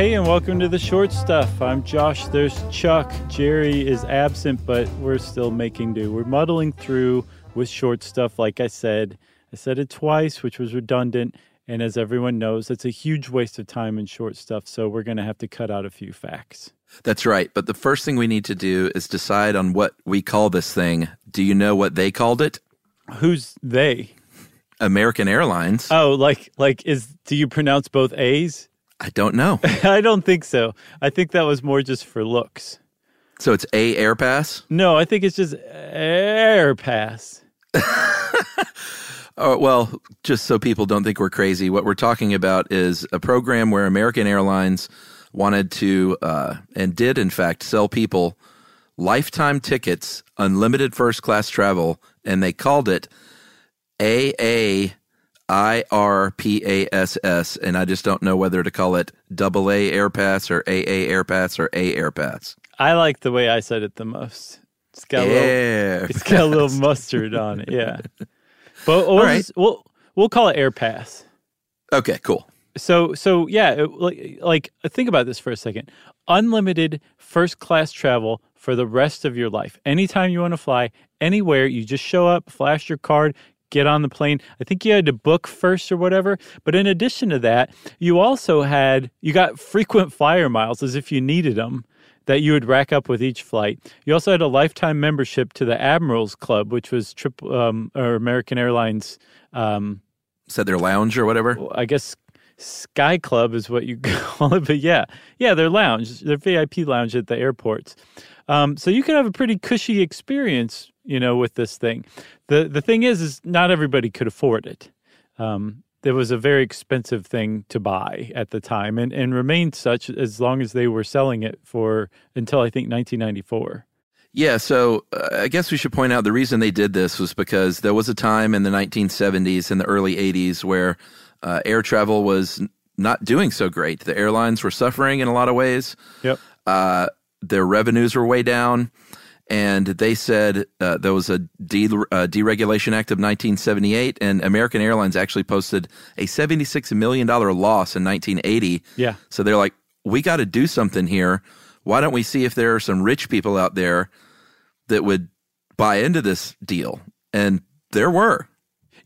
Hey, and welcome to the short stuff. I'm Josh. There's Chuck. Jerry is absent, but we're still making do. We're muddling through with short stuff. Like I said, I said it twice, which was redundant. And as everyone knows, it's a huge waste of time in short stuff. So we're going to have to cut out a few facts. That's right. But the first thing we need to do is decide on what we call this thing. Do you know what they called it? Who's they? American Airlines. Oh, like like is do you pronounce both A's? I don't know. I don't think so. I think that was more just for looks. So it's A Air Pass? No, I think it's just Air Pass. oh, well, just so people don't think we're crazy, what we're talking about is a program where American Airlines wanted to uh, and did, in fact, sell people lifetime tickets, unlimited first class travel, and they called it AA I R P A S S, and I just don't know whether to call it double A Air Pass or AA Air Pass or A Air Pass. I like the way I said it the most. It's got a little, it's got a little mustard on it. Yeah, but we'll, right. just, we'll we'll call it Air Pass. Okay, cool. So so yeah, it, like like think about this for a second. Unlimited first class travel for the rest of your life. Anytime you want to fly, anywhere, you just show up, flash your card, get on the plane. I think you had to book first or whatever. But in addition to that, you also had you got frequent flyer miles as if you needed them that you would rack up with each flight. You also had a lifetime membership to the Admirals Club, which was trip um, or American Airlines. Um, Said their lounge or whatever. I guess Sky Club is what you call it, but yeah, yeah, their lounge, their VIP lounge at the airports. Um, so you could have a pretty cushy experience, you know, with this thing. the The thing is, is not everybody could afford it. Um, it was a very expensive thing to buy at the time, and and remained such as long as they were selling it for until I think 1994. Yeah, so uh, I guess we should point out the reason they did this was because there was a time in the 1970s and the early 80s where uh, air travel was not doing so great. The airlines were suffering in a lot of ways. Yep. Uh, their revenues were way down. And they said uh, there was a de- uh, deregulation act of 1978, and American Airlines actually posted a 76 million dollar loss in 1980. Yeah. So they're like, we got to do something here. Why don't we see if there are some rich people out there that would buy into this deal? And there were.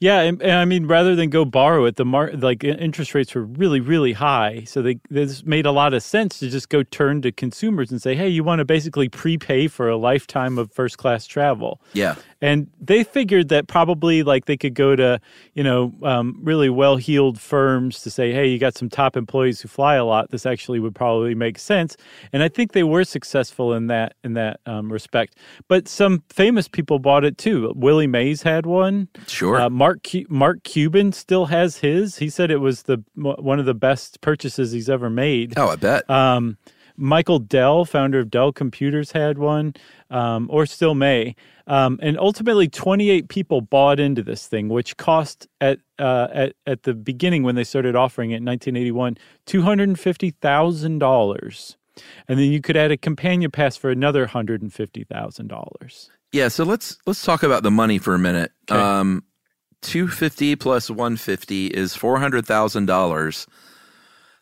Yeah, and, and, I mean, rather than go borrow it, the mar- like interest rates were really, really high. So they this made a lot of sense to just go turn to consumers and say, "Hey, you want to basically prepay for a lifetime of first class travel." Yeah, and they figured that probably like they could go to you know um, really well heeled firms to say, "Hey, you got some top employees who fly a lot. This actually would probably make sense." And I think they were successful in that in that um, respect. But some famous people bought it too. Willie Mays had one. Sure. Uh, Mark Mark Cuban still has his. He said it was the one of the best purchases he's ever made. Oh, I bet. Um, Michael Dell, founder of Dell Computers, had one, um, or still may. Um, and ultimately, 28 people bought into this thing, which cost at uh, at at the beginning when they started offering it in 1981, two hundred and fifty thousand dollars, and then you could add a companion pass for another hundred and fifty thousand dollars. Yeah, so let's let's talk about the money for a minute. Okay. Um, 250 plus 150 is $400,000.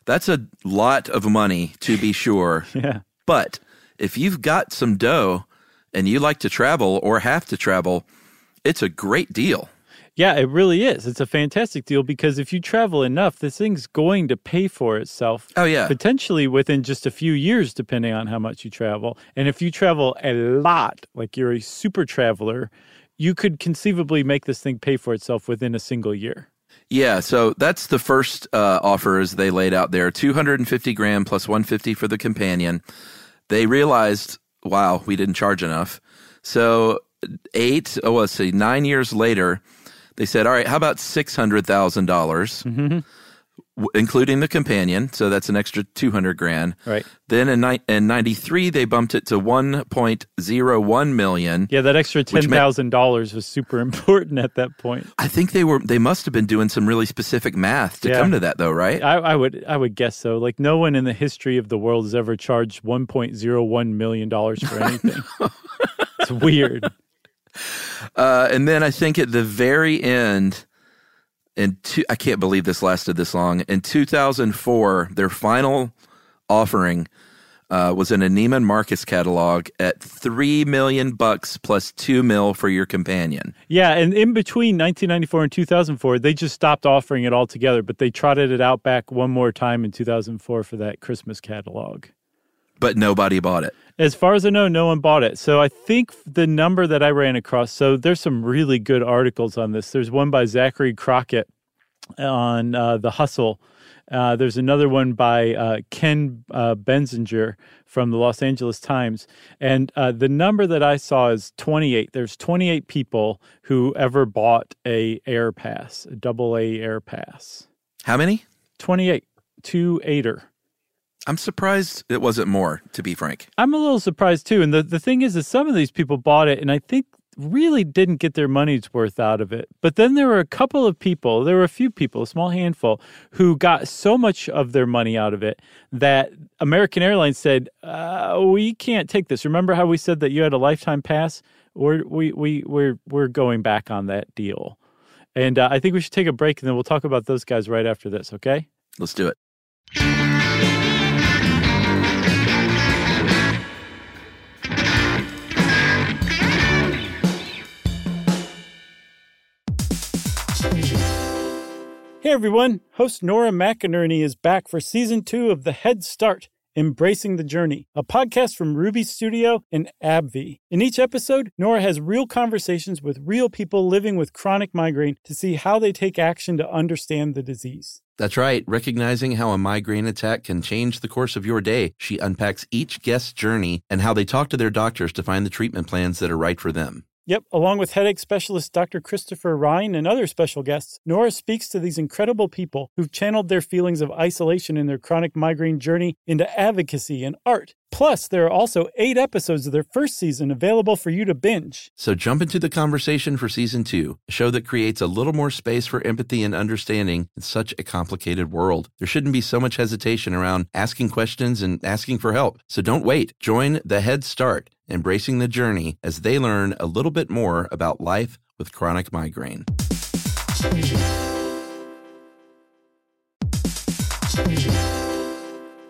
That's a lot of money to be sure. yeah. But if you've got some dough and you like to travel or have to travel, it's a great deal. Yeah, it really is. It's a fantastic deal because if you travel enough, this thing's going to pay for itself. Oh, yeah. Potentially within just a few years, depending on how much you travel. And if you travel a lot, like you're a super traveler, you could conceivably make this thing pay for itself within a single year. Yeah, so that's the first uh, offers they laid out there 250 grand plus 150 for the companion. They realized, wow, we didn't charge enough. So, eight, oh, let's see, nine years later, they said, all right, how about $600,000? Mm-hmm. W- including the companion. So that's an extra 200 grand. Right. Then in, ni- in 93, they bumped it to 1.01 million. Yeah, that extra ten Which meant- thousand dollars was super important at that point. I think they were they must have been doing some really specific math to Yeah. come to that though, right? I, I would I would guess so. Like no one in the history of the world has ever charged one point zero one million dollars for anything. it's weird. Uh, and then I think at the very end, in two, I can't believe this lasted this long. In 2004, their final offering uh, was in a Neiman Marcus catalog at three million bucks plus two mil for your companion. Yeah, and in between 1994 and 2004, they just stopped offering it altogether, but they trotted it out back one more time in 2004 for that Christmas catalog. But nobody bought it. As far as I know, no one bought it. So I think the number that I ran across, so there's some really good articles on this. There's one by Zachary Crockett on uh, The Hustle. Uh, there's another one by uh, Ken uh, Bensinger from the Los Angeles Times. And uh, the number that I saw is 28. There's 28 people who ever bought a Air Pass, a double A Air Pass. How many? 28, two eighter. I'm surprised it wasn't more, to be frank. I'm a little surprised too. And the, the thing is that some of these people bought it and I think really didn't get their money's worth out of it. But then there were a couple of people, there were a few people, a small handful, who got so much of their money out of it that American Airlines said, uh, we can't take this. Remember how we said that you had a lifetime pass? We're, we, we, we're, we're going back on that deal. And uh, I think we should take a break and then we'll talk about those guys right after this, okay? Let's do it. Hey everyone, host Nora McInerney is back for season two of The Head Start Embracing the Journey, a podcast from Ruby Studio and AbbVie. In each episode, Nora has real conversations with real people living with chronic migraine to see how they take action to understand the disease. That's right. Recognizing how a migraine attack can change the course of your day, she unpacks each guest's journey and how they talk to their doctors to find the treatment plans that are right for them. Yep, along with headache specialist Dr. Christopher Ryan and other special guests, Nora speaks to these incredible people who've channeled their feelings of isolation in their chronic migraine journey into advocacy and art. Plus, there are also eight episodes of their first season available for you to binge. So jump into the conversation for season two, a show that creates a little more space for empathy and understanding in such a complicated world. There shouldn't be so much hesitation around asking questions and asking for help. So don't wait. Join the Head Start, embracing the journey as they learn a little bit more about life with chronic migraine.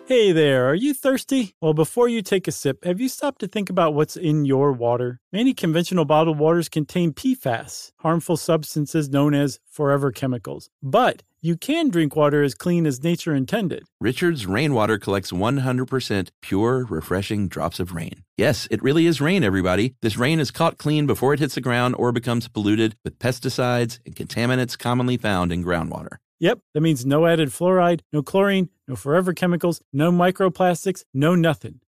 Hey there, are you thirsty? Well, before you take a sip, have you stopped to think about what's in your water? Many conventional bottled waters contain PFAS, harmful substances known as forever chemicals. But you can drink water as clean as nature intended. Richard's rainwater collects 100% pure, refreshing drops of rain. Yes, it really is rain, everybody. This rain is caught clean before it hits the ground or becomes polluted with pesticides and contaminants commonly found in groundwater. Yep, that means no added fluoride, no chlorine, no forever chemicals, no microplastics, no nothing.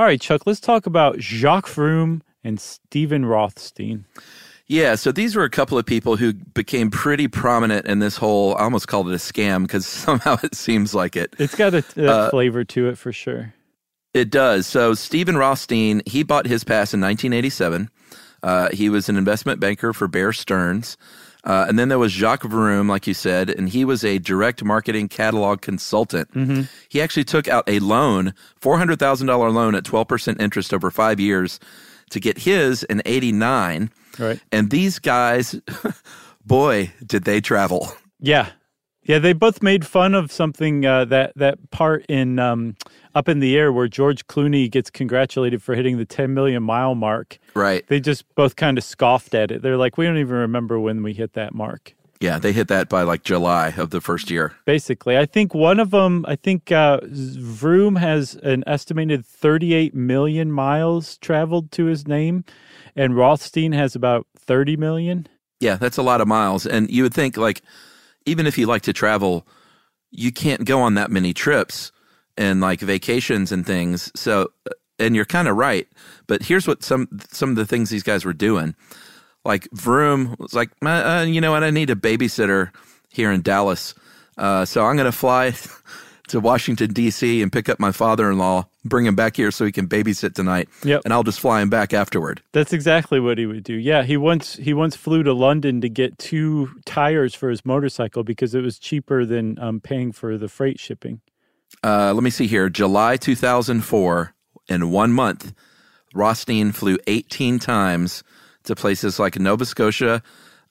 All right, Chuck, let's talk about Jacques Vroom and Stephen Rothstein. Yeah, so these were a couple of people who became pretty prominent in this whole, I almost called it a scam because somehow it seems like it. It's got a, a Uh, flavor to it for sure. It does. So Stephen Rothstein, he bought his pass in 1987. Uh, he was an investment banker for Bear Stearns. Uh, and then there was Jacques Vroom, like you said, and he was a direct marketing catalog consultant. He actually took out a loan, $400,000 loan at 12% interest over five years to get his in 89. Right. And these guys, boy, did they travel. Yeah. Yeah, they both made fun of something uh, that that part in um, Up in the Air where George Clooney gets congratulated for hitting the 10 million mile mark. Right. They just both kind of scoffed at it. They're like, we don't even remember when we hit that mark. Yeah, they hit that by like July of the first year. Basically, I think one of them, I think uh, Vroom has an estimated 38 million miles traveled to his name, and Rothstein has about 30 million. Yeah, that's a lot of miles. And you would think, like, even if you like to travel, you can't go on that many trips and like vacations and things. So, uh, and you're kind of right. But here's what some some of the things these guys were doing like Vroom was like, uh, you know what, I need a babysitter here in Dallas, uh, so I'm going to fly to Washington D.C. and pick up my father-in-law, bring him back here so he can babysit tonight, Yep. and I'll just fly him back afterward. That's exactly what he would do. Yeah, he once he once flew to London to get two tires for his motorcycle because it was cheaper than um, paying for the freight shipping. Uh, let me see here, July 2004, in one month, Rothstein flew 18 times to places like Nova Scotia,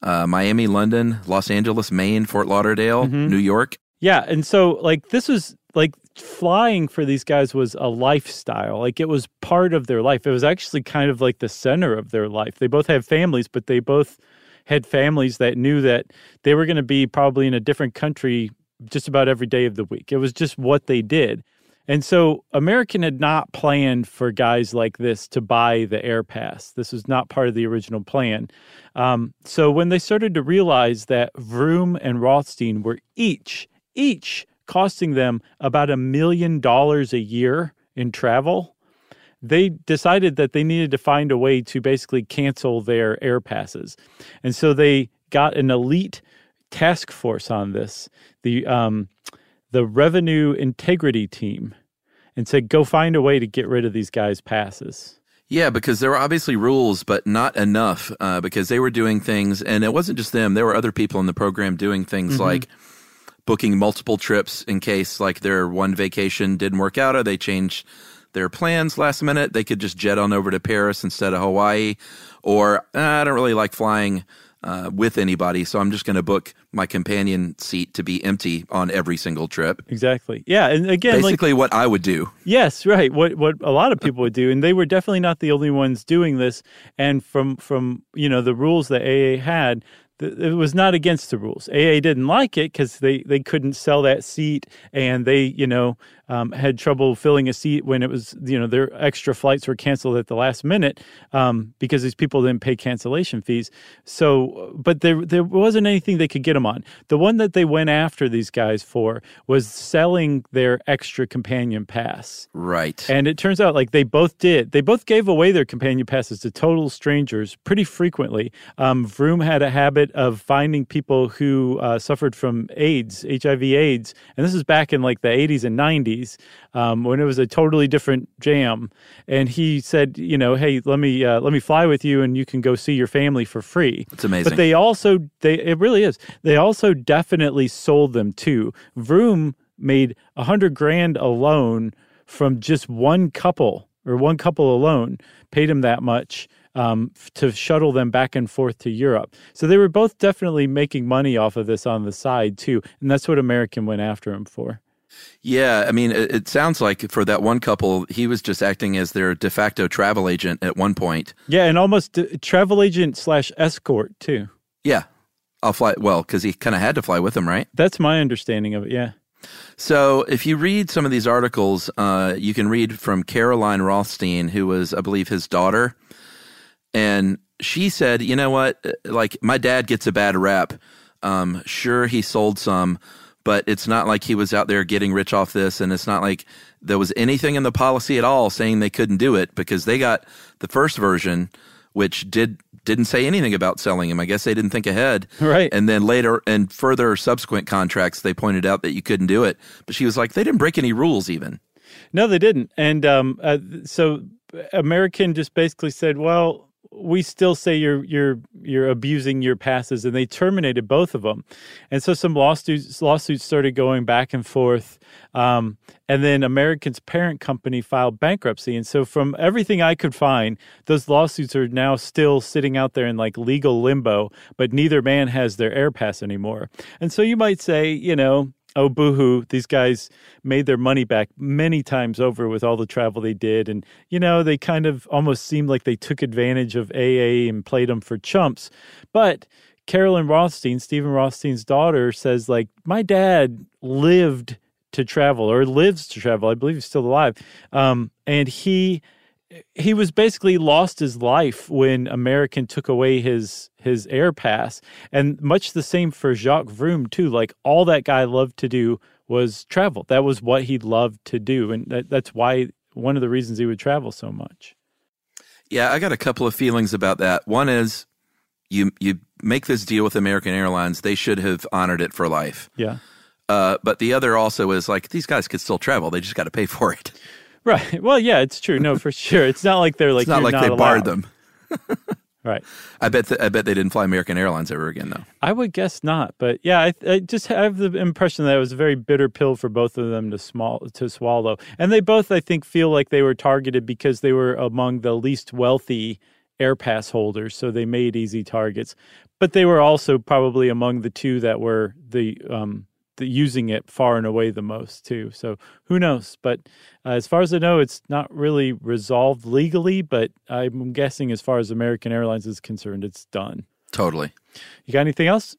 uh, Miami, London, Los Angeles, Maine, Fort Lauderdale, New York. Yeah, and so like this was like flying for these guys was a lifestyle. Like it was part of their life. It was actually kind of like the center of their life. They both had families, but they both had families that knew that they were going to be probably in a different country just about every day of the week. It was just what they did. And so American had not planned for guys like this to buy the air pass. This was not part of the original plan. Um, so when they started to realize that Vroom and Rothstein were each, each costing them about a million dollars a year in travel, they decided that they needed to find a way to basically cancel their air passes. And so they got an elite task force on this, the um, the revenue integrity team, and said, "Go find a way to get rid of these guys' passes." Yeah, because there were obviously rules, but not enough uh, because they were doing things, and it wasn't just them. There were other people in the program doing things like booking multiple trips in case like their one vacation didn't work out or they changed their plans last minute. They could just jet on over to Paris instead of Hawaii, or "Uh, I don't really like flying. Uh, with anybody, so I'm just going to book my companion seat to be empty on every single trip. Exactly. Yeah, and again, like Basically, what I would do. Yes, right. What what a lot of people would do, and they were definitely not the only ones doing this. And from from you know the rules that AA had, it was not against the rules. AA didn't like it because they they couldn't sell that seat, and they you know um, had trouble filling a seat when it was you know their extra flights were canceled at the last minute um, because these people didn't pay cancellation fees. So, but there there wasn't anything they could get them on. The one that they went after these guys for was selling their extra companion pass. Right. And it turns out like they both did. They both gave away their companion passes to total strangers pretty frequently. Um, Vroom had a habit of finding people who uh, suffered from AIDS, HIV AIDS, and this is back in like the 80s and 90s um, when it was a totally different jam. And he said, you know, hey, let me uh, let me fly with you, and you can go see your family for free. It's amazing. But they also they it really is. They also definitely sold them too. Vroom made a hundred grand alone from just one couple or one couple alone paid him that much um, to shuttle them back and forth to Europe. So they were both definitely making money off of this on the side too, and that's what American went after him for. Yeah, I mean, it, it sounds like for that one couple, he was just acting as their de facto travel agent at one point. Yeah, and almost uh, travel agent slash escort too. Yeah, I'll fly. Well, because he kind of had to fly with him, right? That's my understanding of it. Yeah. So if you read some of these articles, uh, you can read from Caroline Rothstein, who was, I believe, his daughter. And she said, you know what? Like, my dad gets a bad rap. Um, sure, he sold some, but it's not like he was out there getting rich off this. And it's not like there was anything in the policy at all saying they couldn't do it because they got the first version, which did didn't say anything about selling him. I guess they didn't think ahead. Right. And then later and further subsequent contracts, they pointed out that you couldn't do it. But she was like, they didn't break any rules even. No, they didn't. And um, uh, so American just basically said, well, we still say you're you're you're abusing your passes and they terminated both of them and so some lawsuits lawsuits started going back and forth um, and then american's parent company filed bankruptcy. And so from everything i could find those lawsuits are now still sitting out there in like legal limbo but neither man has their air pass anymore. And so you might say you know oh boohoo these guys made their money back many times over with all the travel they did. And you know they kind of almost seemed like they took advantage of aa and played them for chumps. But carolyn rothstein stephen rothstein's daughter says like my dad lived to travel or lives to travel. I believe he's still alive. Um, and he he was basically lost his life when American took away his his air pass, and much the same for Jacques Vroom too. Like all that guy loved to do was travel. That was what he loved to do, and that, that's why one of the reasons he would travel so much. Yeah, I got a couple of feelings about that. One is you you make this deal with American Airlines; they should have honored it for life. Yeah. Uh, but the other also is like these guys could still travel; they just got to pay for it. Right. Well, yeah, it's true. No, for sure. It's not like they're like it's not like not they allowed. barred them. Right. I bet. Th- I bet they didn't fly American Airlines ever again, though. I would guess not, but yeah, I, I just have the impression that it was a very bitter pill for both of them to small to swallow, and they both, I think, feel like they were targeted because they were among the least wealthy air pass holders, so they made easy targets. But they were also probably among the two that were the um, the using it far and away the most too. So who knows? But uh, as far as I know, it's not really resolved legally. But I'm guessing, as far as American Airlines is concerned, it's done. Totally. You got anything else?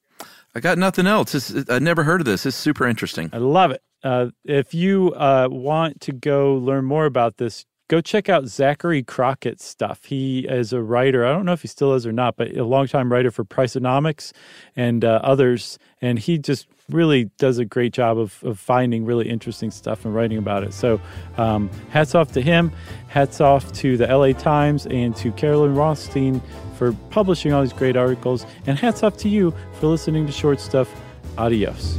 I got nothing else. It's, I never heard of this. It's super interesting. I love it. Uh, if you uh, want to go learn more about this, go check out Zachary Crockett's stuff. He is a writer. I don't know if he still is or not, but a longtime writer for Priceonomics and uh, others. And he just really does a great job of, of finding really interesting stuff and writing about it. So, um, hats off to him. Hats off to the LA Times and to Carolyn Rothstein for publishing all these great articles. And hats off to you for listening to Short Stuff. Adios.